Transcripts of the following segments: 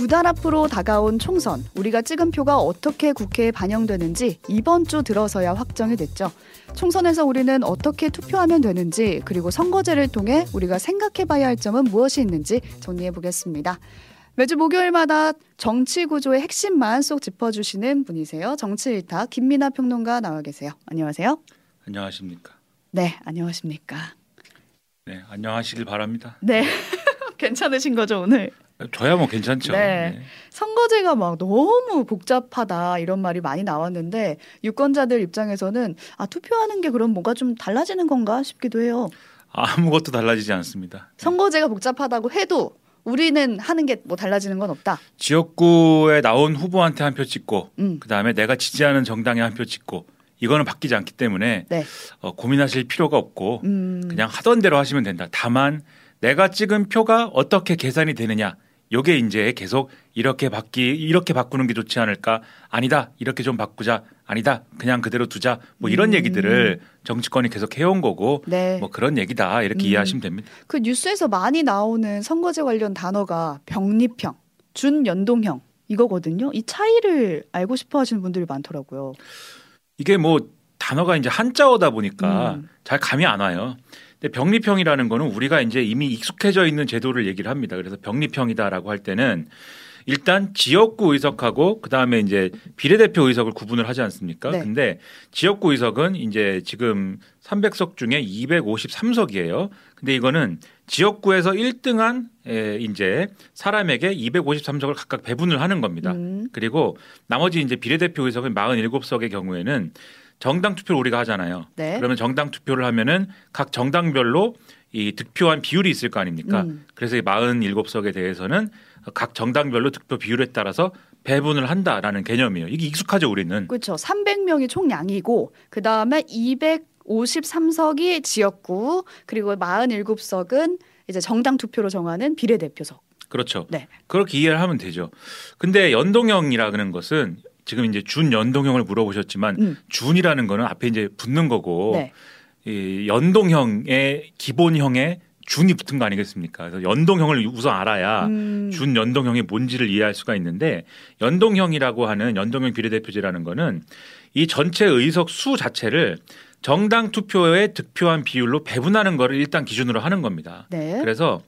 두 달 앞으로 다가온 총선, 우리가 찍은 표가 어떻게 국회에 반영되는지 이번 주 들어서야 확정이 됐죠. 총선에서 우리는 어떻게 투표하면 되는지, 그리고 선거제를 통해 우리가 생각해 봐야 할 점은 무엇이 있는지 정리해 보겠습니다. 매주 목요일마다 정치 구조의 핵심만 쏙 짚어주시는 분이세요. 정치일타 김민아 평론가 나와 계세요. 안녕하세요. 안녕하십니까. 네, 안녕하십니까. 네, 안녕하시길 바랍니다. 네, 괜찮으신 거죠 오늘? 저야 뭐 괜찮죠. 네. 네. 선거제가 막 너무 복잡하다 이런 말이 많이 나왔는데 유권자들 입장에서는 아 투표하는 게 그럼 뭔가 좀 달라지는 건가 싶기도 해요. 아무것도 달라지지 않습니다. 선거제가 복잡하다고 해도 우리는 하는 게 뭐 달라지는 건 없다. 지역구에 나온 후보한테 한 표 찍고 음. 그다음에 내가 지지하는 정당에 한 표 찍고 이거는 바뀌지 않기 때문에 네. 어, 고민하실 필요가 없고 음. 그냥 하던 대로 하시면 된다. 다만 내가 찍은 표가 어떻게 계산이 되느냐. 요게 이제 계속 이렇게 바뀌 이렇게 바꾸는 게 좋지 않을까? 아니다. 이렇게 좀 바꾸자. 아니다. 그냥 그대로 두자. 뭐 이런 음. 얘기들을 정치권이 계속 해온 거고 네. 뭐 그런 얘기다. 이렇게 음. 이해하시면 됩니다. 그 뉴스에서 많이 나오는 선거제 관련 단어가 병립형, 준연동형 이거거든요. 이 차이를 알고 싶어 하시는 분들이 많더라고요. 이게 뭐 단어가 이제 한자어다 보니까 음. 잘 감이 안 와요. 근데 병립형이라는 거는 우리가 이제 이미 익숙해져 있는 제도를 얘기를 합니다. 그래서 병립형이다라고 할 때는 일단 지역구 의석하고 그다음에 이제 비례대표 의석을 구분을 하지 않습니까? 네. 근데 지역구 의석은 이제 지금 300석 중에 253석이에요. 근데 이거는 지역구에서 1등한 에, 이제 사람에게 253석을 각각 배분을 하는 겁니다. 음. 그리고 나머지 이제 비례대표 의석은 47석의 경우에는 정당 투표를 우리가 하잖아요. 네. 그러면 정당 투표를 하면은 각 정당별로 이 득표한 비율이 있을 거 아닙니까? 음. 그래서 이 47석에 대해서는 각 정당별로 득표 비율에 따라서 배분을 한다라는 개념이에요. 이게 익숙하죠, 우리는. 그렇죠. 300명이 총량이고 그 다음에 253석이 지역구 그리고 47석은 이제 정당 투표로 정하는 비례대표석. 그렇죠. 네. 그렇게 이해를 하면 되죠. 근데 연동형이라는 것은 지금 이제 준 연동형을 물어보셨지만 음. 준이라는 거는 앞에 이제 붙는 거고 네. 이 연동형의 기본형에 준이 붙은 거 아니겠습니까? 그래서 연동형을 우선 알아야 음. 준 연동형이 뭔지를 이해할 수가 있는데 연동형이라고 하는 연동형 비례대표제라는 거는 이 전체 의석 수 자체를 정당 투표에 득표한 비율로 배분하는 거를 일단 기준으로 하는 겁니다. 네. 그래서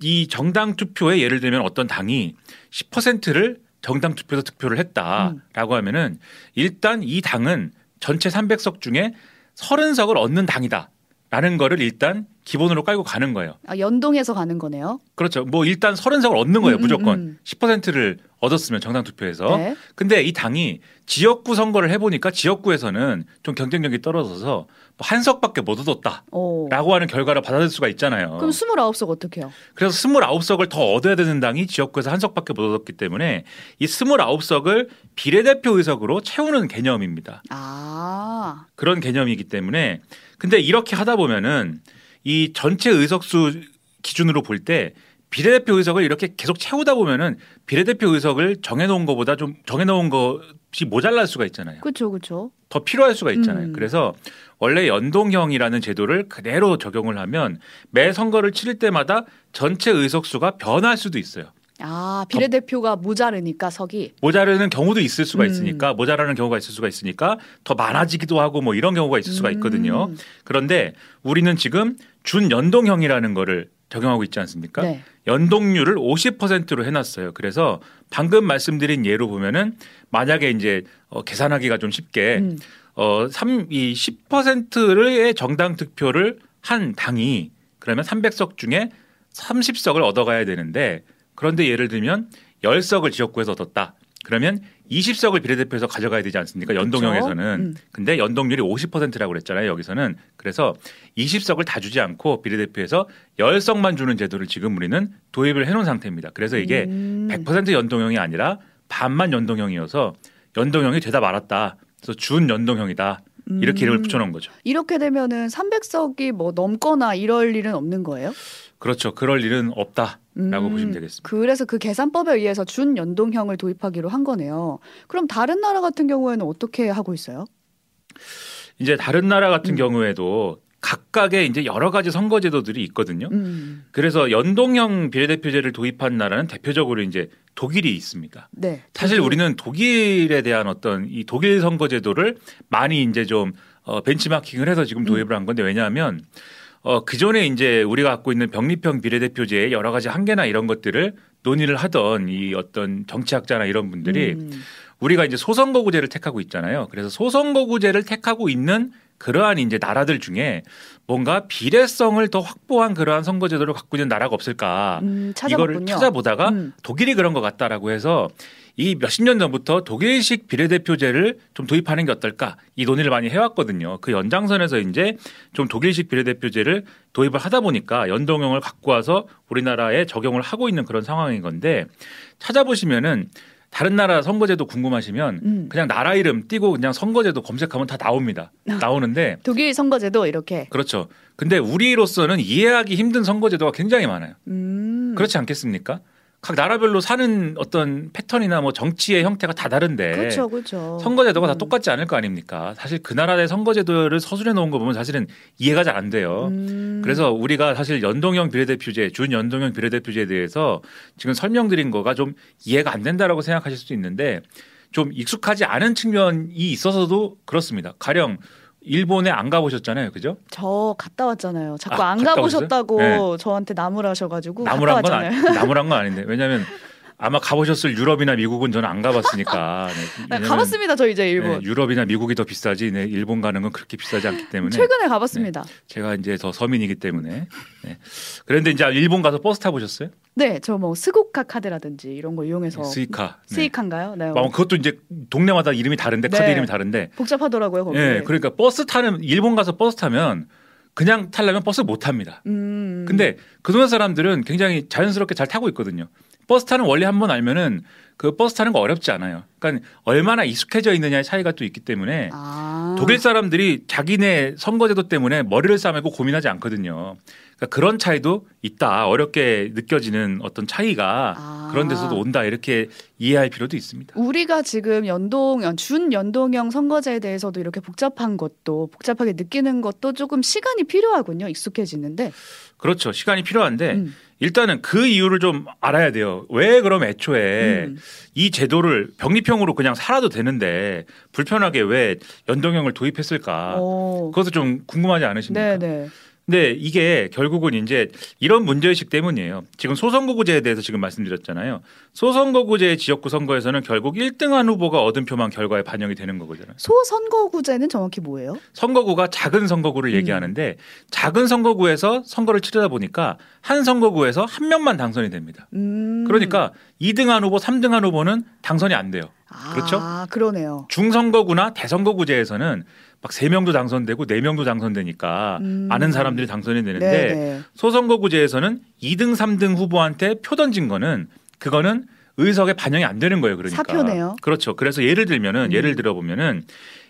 이 정당 투표에 예를 들면 어떤 당이 10%를 정당 투표에서 득표를 했다라고 하면은 일단 이 당은 전체 300석 중에 30석을 얻는 당이다라는 거를 일단 기본으로 깔고 가는 거예요. 아, 연동해서 가는 거네요. 그렇죠. 뭐 일단 30석을 얻는 거예요. 음, 음, 무조건. 음. 10%를 얻었으면 정당 투표에서. 네. 근데 이 당이 지역구 선거를 해 보니까 지역구에서는 좀 경쟁력이 떨어져서 뭐한 석밖에 못 얻었다라고 오. 하는 결과를 받아들일 수가 있잖아요. 그럼 29석 어떻게 해요? 그래서 29석을 더 얻어야 되는 당이 지역구에서 한 석밖에 못 얻었기 때문에 이 29석을 비례대표 의석으로 채우는 개념입니다. 아. 그런 개념이기 때문에 근데 이렇게 하다 보면은 이 전체 의석수 기준으로 볼 때 비례대표 의석을 이렇게 계속 채우다 보면은 비례대표 의석을 정해놓은 것보다 좀 정해놓은 것이 모자랄 수가 있잖아요. 그렇죠. 그렇죠. 더 필요할 수가 있잖아요. 음. 그래서 원래 연동형이라는 제도를 그대로 적용을 하면 매 선거를 치를 때마다 전체 의석수가 변할 수도 있어요. 아, 비례대표가 모자르니까 석이. 모자르는 경우도 있을 수가 음. 있으니까 모자라는 경우가 있을 수가 있으니까 더 많아지기도 하고 뭐 이런 경우가 있을 수가 있거든요. 음. 그런데 우리는 지금 준연동형이라는 거를 적용하고 있지 않습니까? 네. 연동률을 50%로 해놨어요. 그래서 방금 말씀드린 예로 보면은 만약에 이제 어, 계산하기가 좀 쉽게 음. 어, 3, 이 10%의 정당 득표를 한 당이 그러면 300석 중에 30석을 얻어가야 되는데 그런데 예를 들면 10석을 지역구에서 얻었다. 그러면 20석을 비례대표에서 가져가야 되지 않습니까? 연동형에서는. 음. 근데 연동률이 50%라고 그랬잖아요. 여기서는. 그래서 20석을 다 주지 않고 비례대표에서 10석만 주는 제도를 지금 우리는 도입을 해놓은 상태입니다. 그래서 이게 음. 100% 연동형이 아니라 반만 연동형이어서 연동형이 되다 말았다. 그래서 준 연동형이다. 이렇게 이름을 음. 붙여놓은 거죠. 이렇게 되면은 300석이 뭐 넘거나 이럴 일은 없는 거예요? 그렇죠. 그럴 일은 없다 라고 음, 보시면 되겠습니다. 그래서 그 계산법에 의해서 준 연동형을 도입하기로 한 거네요. 그럼 다른 나라 같은 경우에는 어떻게 하고 있어요? 이제 다른 나라 같은 음. 경우에도 각각의 이제 여러 가지 선거제도들이 있거든요. 음. 그래서 연동형 비례대표제를 도입한 나라는 대표적으로 이제 독일이 있습니다. 네. 사실 독일. 우리는 독일에 대한 어떤 이 독일 선거제도를 많이 이제 좀 어, 벤치마킹을 해서 지금 도입을 한 건데 왜냐하면 어, 그 전에 이제 우리가 갖고 있는 병립형 비례대표제의 여러 가지 한계나 이런 것들을 논의를 하던 이 어떤 정치학자나 이런 분들이 음. 우리가 이제 소선거구제를 택하고 있잖아요. 그래서 소선거구제를 택하고 있는 그러한 이제 나라들 중에 뭔가 비례성을 더 확보한 그러한 선거제도를 갖고 있는 나라가 없을까 음, 이거를. 찾아보다가 음. 독일이 그런 것 같다라고 해서 이 몇십 년 전부터 독일식 비례대표제를 좀 도입하는 게 어떨까 이 논의를 많이 해왔거든요. 그 연장선에서 이제 좀 독일식 비례대표제를 도입을 하다 보니까 연동형을 갖고 와서 우리나라에 적용을 하고 있는 그런 상황인 건데 찾아보시면은 다른 나라 선거제도 궁금하시면 음. 그냥 나라 이름 띄고 그냥 선거제도 검색하면 다 나옵니다. 아. 나오는데 독일 선거제도 이렇게. 그렇죠. 근데 우리로서는 이해하기 힘든 선거제도가 굉장히 많아요. 음. 그렇지 않겠습니까? 각 나라별로 사는 어떤 패턴이나 뭐 정치의 형태가 다 다른데 그렇죠, 그렇죠. 선거제도가 다 음. 똑같지 않을 거 아닙니까? 사실 그 나라의 선거제도를 서술해 놓은 거 보면 사실은 이해가 잘 안 돼요. 음. 그래서 우리가 사실 연동형 비례대표제, 준연동형 비례대표제에 대해서 지금 설명드린 거가 좀 이해가 안 된다라고 생각하실 수도 있는데 좀 익숙하지 않은 측면이 있어서도 그렇습니다. 가령 일본에 안 가보셨잖아요, 그죠? 저 갔다 왔잖아요. 자꾸 아, 안 가보셨다고 오셨어요? 저한테 나무라셔가지고 나무란 갔다 왔잖아요. 아니, 나무란 건 아닌데 왜냐하면 아마 가보셨을 유럽이나 미국은 저는 안 가봤으니까. 네. 네, 왜냐면, 가봤습니다. 저 이제 일본. 네, 유럽이나 미국이 더 비싸지. 네, 일본 가는 건 그렇게 비싸지 않기 때문에. 최근에 가봤습니다. 제가 이제 더 서민이기 때문에. 네. 그런데 이제 일본 가서 버스 타 보셨어요? 네, 저 뭐 스고카 카드라든지 이런 거 이용해서 네, 스이카. 네. 스이카인가요? 네. 아, 그것도 이제 동네마다 이름이 다른데 카드 네. 이름이 다른데. 복잡하더라고요. 거기. 예, 그러니까 버스 타는 일본 가서 버스 타면 그냥 타려면 버스 못 탑니다. 음. 근데 그 동네 사람들은 굉장히 자연스럽게 잘 타고 있거든요. 버스 타는 원리 한번 알면은 그 버스 타는 거 어렵지 않아요. 그러니까 얼마나 익숙해져 있느냐의 차이가 또 있기 때문에 아. 독일 사람들이 자기네 선거제도 때문에 머리를 싸매고 고민하지 않거든요. 그러니까 그런 차이도 있다. 어렵게 느껴지는 어떤 차이가 아. 그런 데서도 온다. 이렇게 이해할 필요도 있습니다. 우리가 지금 연동 준 연동형 선거제에 대해서도 이렇게 복잡한 것도 복잡하게 느끼는 것도 조금 시간이 필요하군요. 익숙해지는데. 그렇죠. 시간이 필요한데 음. 일단은 그 이유를 좀 알아야 돼요. 왜 그럼 애초에 음. 이 제도를 병립형으로 그냥 살아도 되는데 불편하게 왜 연동형을 도입했을까? 어. 그것도 좀 궁금하지 않으십니까? 네, 네. 근데 이게 결국은 이제 이런 문제의식 때문이에요. 지금 소선거구제에 대해서 지금 말씀드렸잖아요. 소선거구제 지역구 선거에서는 결국 1등한 후보가 얻은 표만 결과에 반영이 되는 거거든요. 소선거구제는 정확히 뭐예요? 선거구가 작은 선거구를 음. 얘기하는데 작은 선거구에서 선거를 치르다 보니까 한 선거구에서 한 명만 당선이 됩니다. 음. 그러니까 2등한 후보, 3등한 후보는 당선이 안 돼요. 그렇죠? 아, 그러네요. 중선거구나 대선거구제에서는 막 3명도 당선되고 4명도 당선되니까 음. 많은 사람들이 당선이 되는데 네, 네. 소선거구제에서는 2등, 3등 후보한테 표 던진 거는 그거는 의석에 반영이 안 되는 거예요. 그러니까. 사표네요. 그렇죠. 그래서 예를 들면은 음. 예를 들어 보면은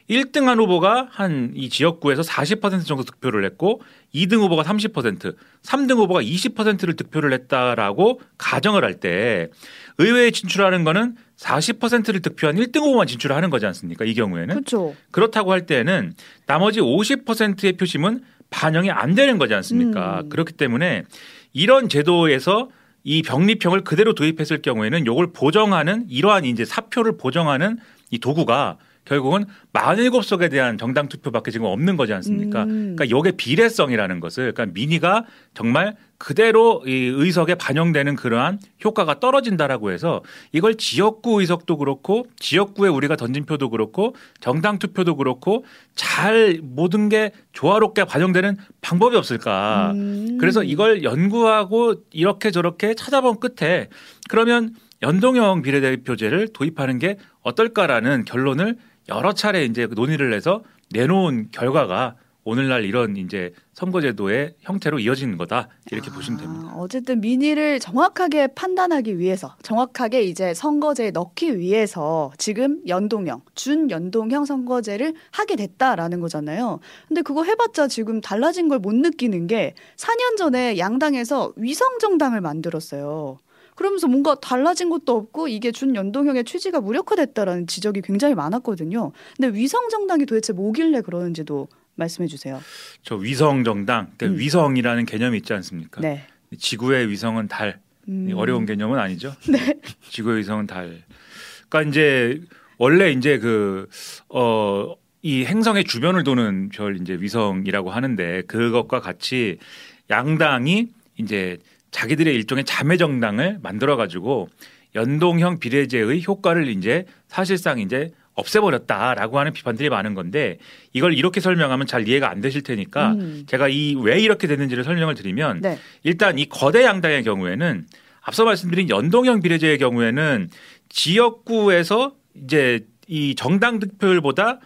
1등한 후보가 한 이 지역구에서 40% 정도 득표를 했고 2등 후보가 30%, 3등 후보가 20%를 득표를 했다라고 가정을 할 때 의회에 진출하는 거는 40%를 득표한 1등 후보만 진출하는 거지 않습니까? 이 경우에는. 그렇죠. 그렇다고 할 때는 나머지 50%의 표심은 반영이 안 되는 거지 않습니까? 음. 그렇기 때문에 이런 제도에서 이 병립형을 그대로 도입했을 경우에는 요걸 보정하는 이러한 이제 사표를 보정하는 이 도구가 결국은 47석에 대한 정당 투표밖에 지금 없는 거지 않습니까? 음. 그러니까 요게 비례성이라는 것을 그러니까 민의가 정말 그대로 이 의석에 반영되는 그러한 효과가 떨어진다라고 해서 이걸 지역구 의석도 그렇고 지역구에 우리가 던진 표도 그렇고 정당 투표도 그렇고 잘 모든 게 조화롭게 반영되는 방법이 없을까? 음. 그래서 이걸 연구하고 이렇게 저렇게 찾아본 끝에 그러면 연동형 비례대표제를 도입하는 게 어떨까라는 결론을 여러 차례 이제 논의를 해서 내놓은 결과가 오늘날 이런 이제 선거제도의 형태로 이어지는 거다 이렇게 보시면 됩니다. 아, 어쨌든 민의를 정확하게 판단하기 위해서 정확하게 이제 선거제에 넣기 위해서 지금 연동형 준연동형 선거제를 하게 됐다라는 거잖아요. 근데 그거 해봤자 지금 달라진 걸 못 느끼는 게 4년 전에 양당에서 위성 정당을 만들었어요. 그러면서 뭔가 달라진 것도 없고 이게 준연동형의 취지가 무력화됐다라는 지적이 굉장히 많았거든요. 근데 위성 정당이 도대체 뭐길래 그러는지도 말씀해 주세요. 저 위성 정당, 그러니까 음. 위성이라는 개념이 있지 않습니까? 네. 지구의 위성은 달. 음. 어려운 개념은 아니죠. 네. 지구의 위성은 달. 그러니까 이제 원래 이제 그 어 이 행성의 주변을 도는 별 이제 위성이라고 하는데 그것과 같이 양당이 이제 자기들의 일종의 자매 정당을 만들어 가지고 연동형 비례제의 효과를 이제 사실상 이제 없애버렸다라고 하는 비판들이 많은 건데 이걸 이렇게 설명하면 잘 이해가 안 되실 테니까 음. 제가 이 왜 이렇게 됐는지를 설명을 드리면 네. 일단 이 거대 양당의 경우에는 앞서 말씀드린 연동형 비례제의 경우에는 지역구에서 이제 이 정당 득표율보다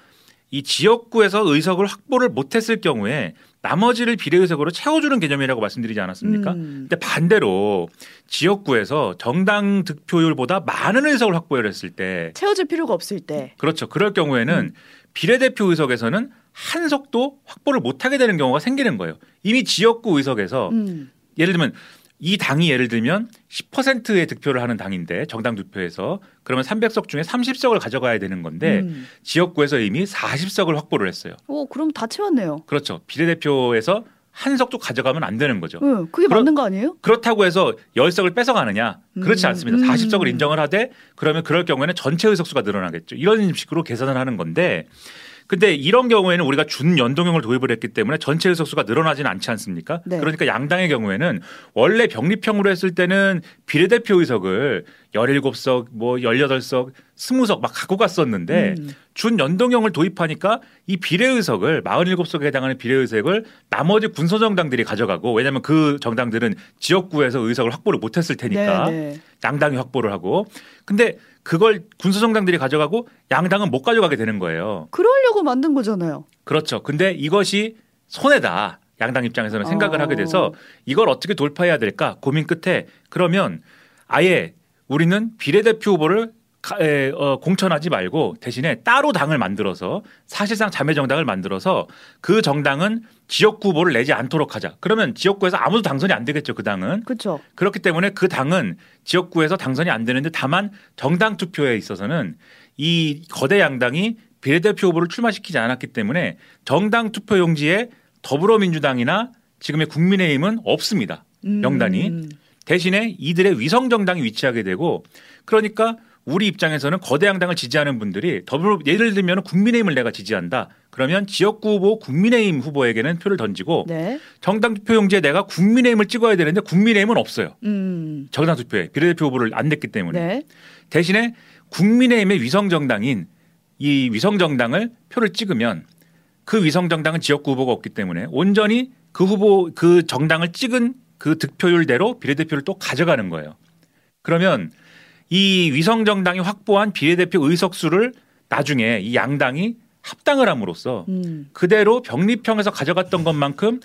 이 지역구에서 의석을 확보를 못했을 경우에 나머지를 비례의석으로 채워주는 개념이라고 말씀드리지 않았습니까? 음. 근데 반대로 지역구에서 정당 득표율보다 많은 의석을 확보를 했을 때 채워줄 필요가 없을 때. 그렇죠. 그럴 경우에는 음. 비례대표 의석에서는 한 석도 확보를 못하게 되는 경우가 생기는 거예요. 이미 지역구 의석에서 음. 예를 들면 이 당이 예를 들면 10%의 득표를 하는 당인데 정당 득표에서 그러면 300석 중에 30석을 가져가야 되는 건데 음. 지역구에서 이미 40석을 확보를 했어요. 오, 그럼 다 채웠네요. 그렇죠. 비례대표에서 한 석도 가져가면 안 되는 거죠. 응, 그게 그럼- 맞는 거 아니에요? 그렇다고 해서 10석을 뺏어가느냐? 그렇지 음. 않습니다. 음. 40석을 인정을 하되 그러면 그럴 경우에는 전체 의석수가 늘어나겠죠. 이런 식으로 계산을 하는 건데 근데 이런 경우에는 우리가 준연동형을 도입을 했기 때문에 전체 의석수가 늘어나지는 않지 않습니까? 네. 그러니까 양당의 경우에는 원래 병립형으로 했을 때는 비례대표 의석을 17석, 뭐 18석, 20석 막 갖고 갔었는데 음. 준연동형을 도입하니까 이 비례의석을 47석에 해당하는 비례의석을 나머지 군소정당들이 가져가고 왜냐하면 그 정당들은 지역구에서 의석을 확보를 못했을 테니까 네, 네. 양당이 확보를 하고 근데 그걸 군소정당들이 가져가고 양당은 못 가져가게 되는 거예요. 그 러려고 만든 거잖아요. 그렇죠. 근데 이것이 손해다. 양당 입장에서는 생각을 어. 하게 돼서 이걸 어떻게 돌파해야 될까 고민 끝에 그러면 아예 우리는 비례대표 후보를 가- 에, 어, 공천하지 말고 대신에 따로 당을 만들어서 사실상 자매 정당을 만들어서 그 정당은 지역구 후보를 내지 않도록 하자. 그러면 지역구에서 아무도 당선이 안 되겠죠. 그 당은. 그렇죠. 그렇기 때문에 그 당은 지역구에서 당선이 안 되는데 다만 정당 투표에 있어서는 이 거대 양당이 비례대표 후보를 출마시키지 않았기 때문에 정당 투표 용지에 더불어민주당이나 지금의 국민의힘은 없습니다. 음. 명단이. 대신에 이들의 위성 정당이 위치하게 되고 그러니까 우리 입장에서는 거대 양당을 지지하는 분들이 더불어 예를 들면 국민의힘을 내가 지지한다. 그러면 지역구 후보 국민의힘 후보에게는 표를 던지고 네. 정당 투표 용지에 내가 국민의힘을 찍어야 되는데 국민의힘은 없어요. 음. 정당 투표에 비례대표 후보를 안 냈기 때문에 네. 대신에 국민의힘의 위성 정당인 이 위성 정당을 표를 찍으면 그 위성 정당은 지역구 후보가 없기 때문에 온전히 그 후보 그 정당을 찍은 그 득표율대로 비례대표를 또 가져가는 거예요. 그러면 이 위성 정당이 확보한 비례대표 의석수를 나중에 이 양당이 합당을 함으로써 음. 그대로 병립형에서 가져갔던 것만큼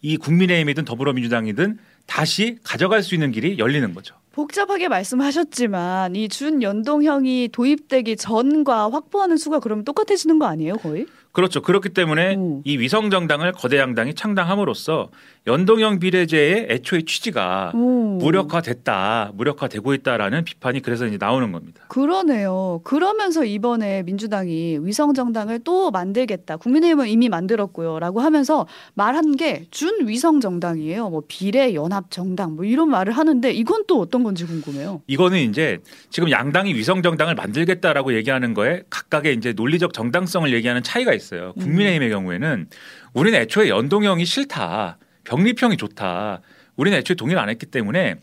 이 국민의힘이든 더불어민주당이든 다시 가져갈 수 있는 길이 열리는 거죠. 복잡하게 말씀하셨지만 이 준연동형이 도입되기 전과 확보하는 수가 그러면 똑같아지는 거 아니에요, 거의? 그렇죠. 그렇기 때문에 음. 이 위성 정당을 거대 양당이 창당함으로써 연동형 비례제의 애초의 취지가 오. 무력화됐다, 무력화되고 있다라는 비판이 그래서 이제 나오는 겁니다. 그러네요. 그러면서 이번에 민주당이 위성 정당을 또 만들겠다. 국민의힘은 이미 만들었고요라고 하면서 말한 게 준 위성 정당이에요. 뭐 비례 연합 정당 뭐 이런 말을 하는데 이건 또 어떤 건지 궁금해요. 이거는 이제 지금 양당이 위성 정당을 만들겠다라고 얘기하는 거에 각각의 이제 논리적 정당성을 얘기하는 차이가 있어요. 음. 국민의힘의 경우에는 우리는 애초에 연동형이 싫다. 병립형이 좋다. 우리는 애초에 동의를 안 했기 때문에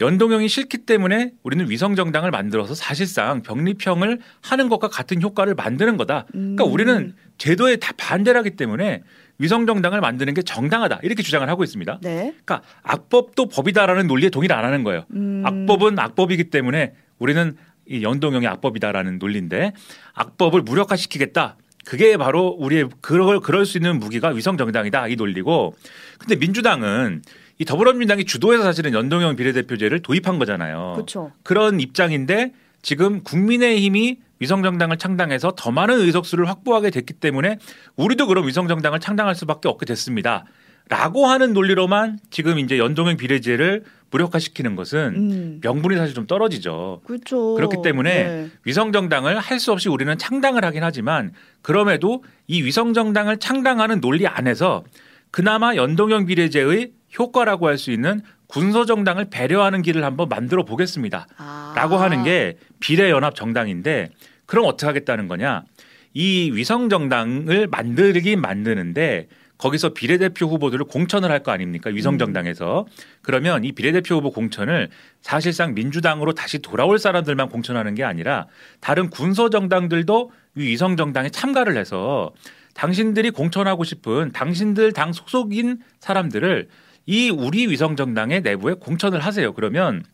연동형이 싫기 때문에 우리는 위성 정당을 만들어서 사실상 병립형을 하는 것과 같은 효과를 만드는 거다. 그러니까 음. 우리는 제도에 다 반대를 하기 때문에 위성 정당을 만드는 게 정당하다. 이렇게 주장을 하고 있습니다. 네. 그러니까 악법도 법이다라는 논리에 동의를 안 하는 거예요. 음. 악법은 악법이기 때문에 우리는 이 연동형이 악법이다라는 논리인데 악법을 무력화시키겠다. 그게 바로 우리의 그걸 그럴 수 있는 무기가 위성 정당이다 이 논리고. 근데 민주당은 이 더불어민주당이 주도해서 사실은 연동형 비례대표제를 도입한 거잖아요. 그렇죠. 그런 입장인데 지금 국민의힘이 위성정당을 창당해서 더 많은 의석수를 확보하게 됐기 때문에 우리도 그럼 위성정당을 창당할 수밖에 없게 됐습니다. 라고 하는 논리로만 지금 이제 연동형 비례제를 무력화시키는 것은 음. 명분이 사실 좀 떨어지죠. 그렇죠. 그렇기 때문에 네. 위성 정당을 할 수 없이 우리는 창당을 하긴 하지만 그럼에도 이 위성 정당을 창당하는 논리 안에서 그나마 연동형 비례제의 효과라고 할 수 있는 군소 정당을 배려하는 길을 한번 만들어 보겠습니다. 아. 라고 하는 게 비례연합 정당인데 그럼 어떻게 하겠다는 거냐? 이 위성 정당을 만들긴 만드는데 거기서 비례대표 후보들을 공천을 할 거 아닙니까? 위성 정당에서. 그러면 이 비례대표 후보 공천을 사실상 민주당으로 다시 돌아올 사람들만 공천하는 게 아니라 다른 군소 정당들도 이 위성 정당에 참가를 해서 당신들이 공천하고 싶은 당신들 당 소속인 사람들을 이 우리 위성 정당의 내부에 공천을 하세요. 그러면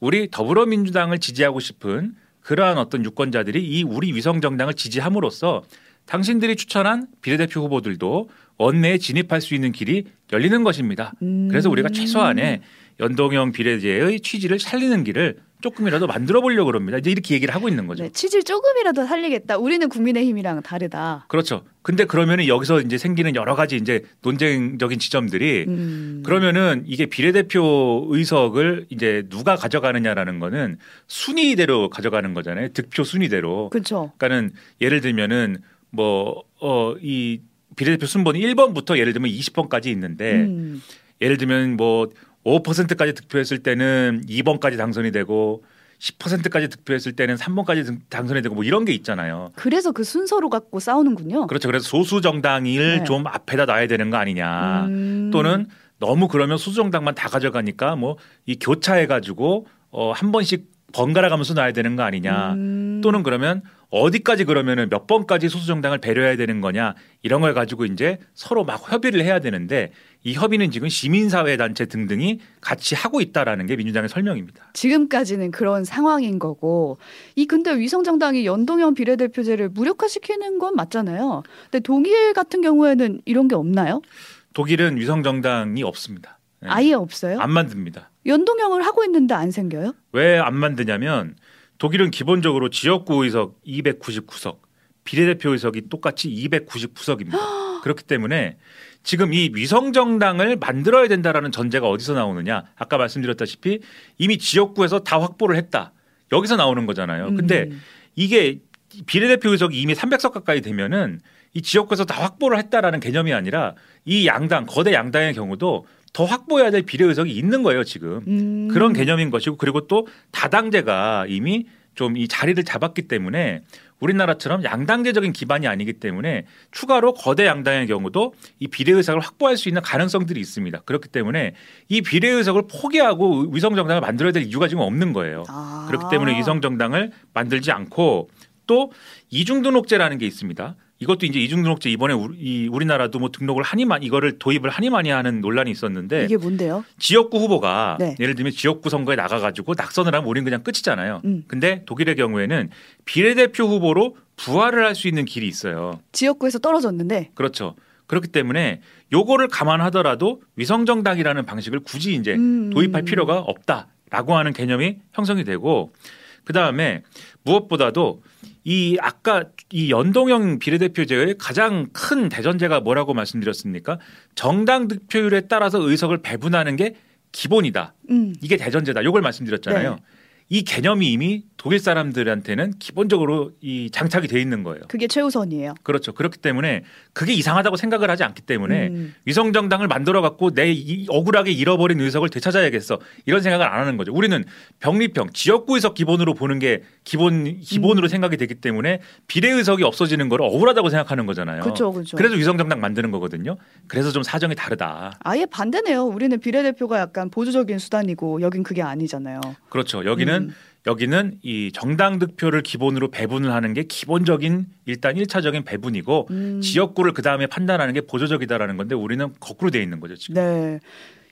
우리 더불어민주당을 지지하고 싶은 그러한 어떤 유권자들이 이 우리 위성 정당을 지지함으로써 당신들이 추천한 비례대표 후보들도 원내에 진입할 수 있는 길이 열리는 것입니다. 음. 그래서 우리가 최소한의 연동형 비례제의 취지를 살리는 길을 조금이라도 만들어 보려고 그럽니다. 이제 이렇게 얘기를 하고 있는 거죠. 네, 취지를 조금이라도 살리겠다. 우리는 국민의힘이랑 다르다. 그렇죠. 근데 그러면은 여기서 이제 생기는 여러 가지 이제 논쟁적인 지점들이 음. 그러면은 이게 비례대표 의석을 이제 누가 가져가느냐라는 거는 순위대로 가져가는 거잖아요. 득표 순위대로. 그렇죠. 그러니까는 예를 들면은 뭐 어 이 비례대표 순번이 1번부터 예를 들면 20번까지 있는데 음. 예를 들면 뭐 5%까지 득표했을 때는 2번까지 당선이 되고 10%까지 득표했을 때는 3번까지 당선이 되고 뭐 이런 게 있잖아요. 그래서 그 순서로 갖고 싸우는군요. 그렇죠. 그래서 소수 정당을 네. 좀 앞에다 놔야 되는 거 아니냐. 음. 또는 너무 그러면 소수 정당만 다 가져가니까 뭐 이 교차해 가지고 어 한 번씩 번갈아 가면서 놔야 되는 거 아니냐. 음. 또는 그러면 어디까지 그러면은 몇 번까지 소수 정당을 배려해야 되는 거냐 이런 걸 가지고 이제 서로 막 협의를 해야 되는데 이 협의는 지금 시민사회 단체 등등이 같이 하고 있다라는 게 민주당의 설명입니다. 지금까지는 그런 상황인 거고 이 근데 위성 정당이 연동형 비례대표제를 무력화시키는 건 맞잖아요. 근데 독일 같은 경우에는 이런 게 없나요? 독일은 위성 정당이 없습니다. 네. 아예 없어요? 안 만듭니다. 연동형을 하고 있는데 안 생겨요? 왜 안 만드냐면 독일은 기본적으로 지역구 의석 299석, 비례대표 의석이 똑같이 299석입니다. 그렇기 때문에 지금 이 위성 정당을 만들어야 된다라는 전제가 어디서 나오느냐? 아까 말씀드렸다시피 이미 지역구에서 다 확보를 했다. 여기서 나오는 거잖아요. 근데 음. 이게 비례대표 의석이 이미 300석 가까이 되면은 이 지역구에서 다 확보를 했다라는 개념이 아니라 이 양당 거대 양당의 경우도 더 확보해야 될 비례 의석이 있는 거예요 지금 음. 그런 개념인 것이고 그리고 또 다당제가 이미 좀 이 자리를 잡았기 때문에 우리나라처럼 양당제적인 기반이 아니기 때문에 추가로 거대 양당의 경우도 이 비례 의석을 확보할 수 있는 가능성들이 있습니다. 그렇기 때문에 이 비례 의석을 포기하고 위성 정당을 만들어야 될 이유가 지금 없는 거예요. 아. 그렇기 때문에 위성 정당을 만들지 않고 또 이중 등록제라는 게 있습니다. 이것도 이제 이중등록제 이번에 우리, 이 우리나라도 뭐 등록을 하니 만 이거를 도입을 하니마니 하는 논란이 있었는데 이게 뭔데요? 지역구 후보가 네. 예를 들면 지역구 선거에 나가가지고 낙선을 하면 우리는 그냥 끝이잖아요. 음. 근데 독일의 경우에는 비례대표 후보로 부활을 할 수 있는 길이 있어요. 지역구에서 떨어졌는데 그렇죠. 그렇기 때문에 요거를 감안하더라도 위성정당이라는 방식을 굳이 이제 음. 도입할 필요가 없다라고 하는 개념이 형성이 되고 그 다음에 무엇보다도 이 아까 이 연동형 비례대표제의 가장 큰 대전제가 뭐라고 말씀드렸습니까? 정당 득표율에 따라서 의석을 배분하는 게 기본이다. 음. 이게 대전제다. 요걸 말씀드렸잖아요. 네. 이 개념이 이미 독일 사람들한테는 기본적으로 이 장착이 돼 있는 거예요. 그게 최우선이에요. 그렇죠. 그렇기 때문에 그게 이상하다고 생각을 하지 않기 때문에 음. 위성 정당을 만들어 갖고 내 이- 억울하게 잃어버린 의석을 되찾아야겠어 이런 생각을 안 하는 거죠. 우리는 병립형 지역구 의석 기본으로 보는 게 기본 기본으로 음. 생각이 되기 때문에 비례 의석이 없어지는 걸 억울하다고 생각하는 거잖아요. 그렇죠, 그렇죠. 그래서 위성 정당 만드는 거거든요. 그래서 좀 사정이 다르다. 아예 반대네요. 우리는 비례 대표가 약간 보조적인 수단이고 여긴 그게 아니잖아요. 그렇죠. 여기는 음. 여기는 이 정당 득표를 기본으로 배분을 하는 게 기본적인 일단 일차적인 배분이고 음. 지역구를 그 다음에 판단하는 게 보조적이다라는 건데 우리는 거꾸로 돼 있는 거죠 지금. 네.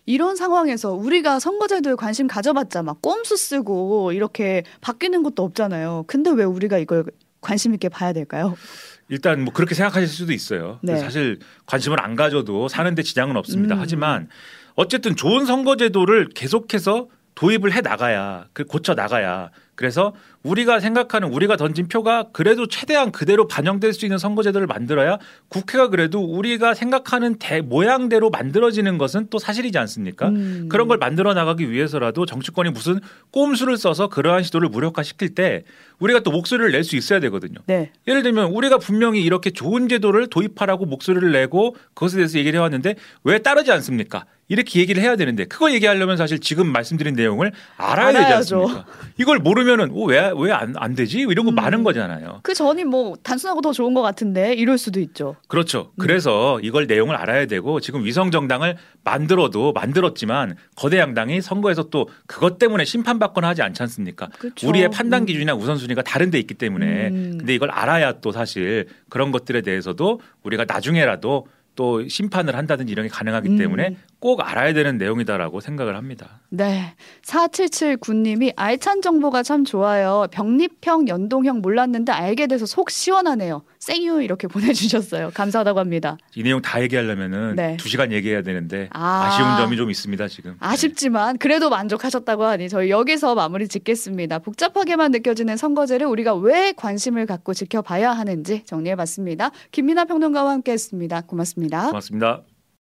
이런 상황에서 우리가 선거제도에 관심 가져봤자 막 꼼수 쓰고 이렇게 바뀌는 것도 없잖아요. 근데 왜 우리가 이걸 관심 있게 봐야 될까요? 일단 뭐 그렇게 생각하실 수도 있어요. 네. 사실 관심을 안 가져도 사는데 지장은 없습니다. 음. 하지만 어쨌든 좋은 선거제도를 계속해서 도입을 해 나가야 그 고쳐 나가야 그래서 우리가 생각하는 우리가 던진 표가 그래도 최대한 그대로 반영될 수 있는 선거제도를 만들어야 국회가 그래도 우리가 생각하는 대 모양대로 만들어지는 것은 또 사실이지 않습니까? 음. 그런 걸 만들어 나가기 위해서라도 정치권이 무슨 꼼수를 써서 그러한 시도를 무력화시킬 때 우리가 또 목소리를 낼 수 있어야 되거든요. 네. 예를 들면 우리가 분명히 이렇게 좋은 제도를 도입하라고 목소리를 내고 그것에 대해서 얘기를 해왔는데 왜 따르지 않습니까? 이렇게 얘기를 해야 되는데 그걸 얘기하려면 사실 지금 말씀드린 내용을 알아야 되지 알아야죠. 않습니까? 이걸 모르면은 어, 왜왜 안 안 되지? 이런 거 음. 많은 거잖아요. 그 전이 뭐 단순하고 더 좋은 것 같은데 이럴 수도 있죠. 그렇죠. 음. 그래서 이걸 내용을 알아야 되고 지금 위성 정당을 만들어도 만들었지만 거대 양당이 선거에서 또 그것 때문에 심판받거나 하지 않지 않습니까? 그렇죠. 우리의 판단 음. 기준이나 우선순위가 다른 데 있기 때문에 음. 근데 이걸 알아야 또 사실 그런 것들에 대해서도 우리가 나중에라도 또 심판을 한다든지 이런 게 가능하기 음. 때문에 꼭 알아야 되는 내용이다라고 생각을 합니다. 네. 4779님이 알찬 정보가 참 좋아요. 병립형, 연동형 몰랐는데 알게 돼서 속 시원하네요. 생유 이렇게 보내주셨어요. 감사하다고 합니다. 이 내용 다 얘기하려면은 네. 두 시간 얘기해야 되는데 아. 아... 쉬운 점이 좀 있습니다 지금. 네. 아쉽지만 그래도 만족하셨다고 하니 저희 여기서 마무리 짓겠습니다. 복잡하게만 느껴지는 선거제를 우리가 왜 관심을 갖고 지켜봐야 하는지 정리해봤습니다. 김민아 평론가와 함께했습니다. 고맙습니다. 고맙습니다.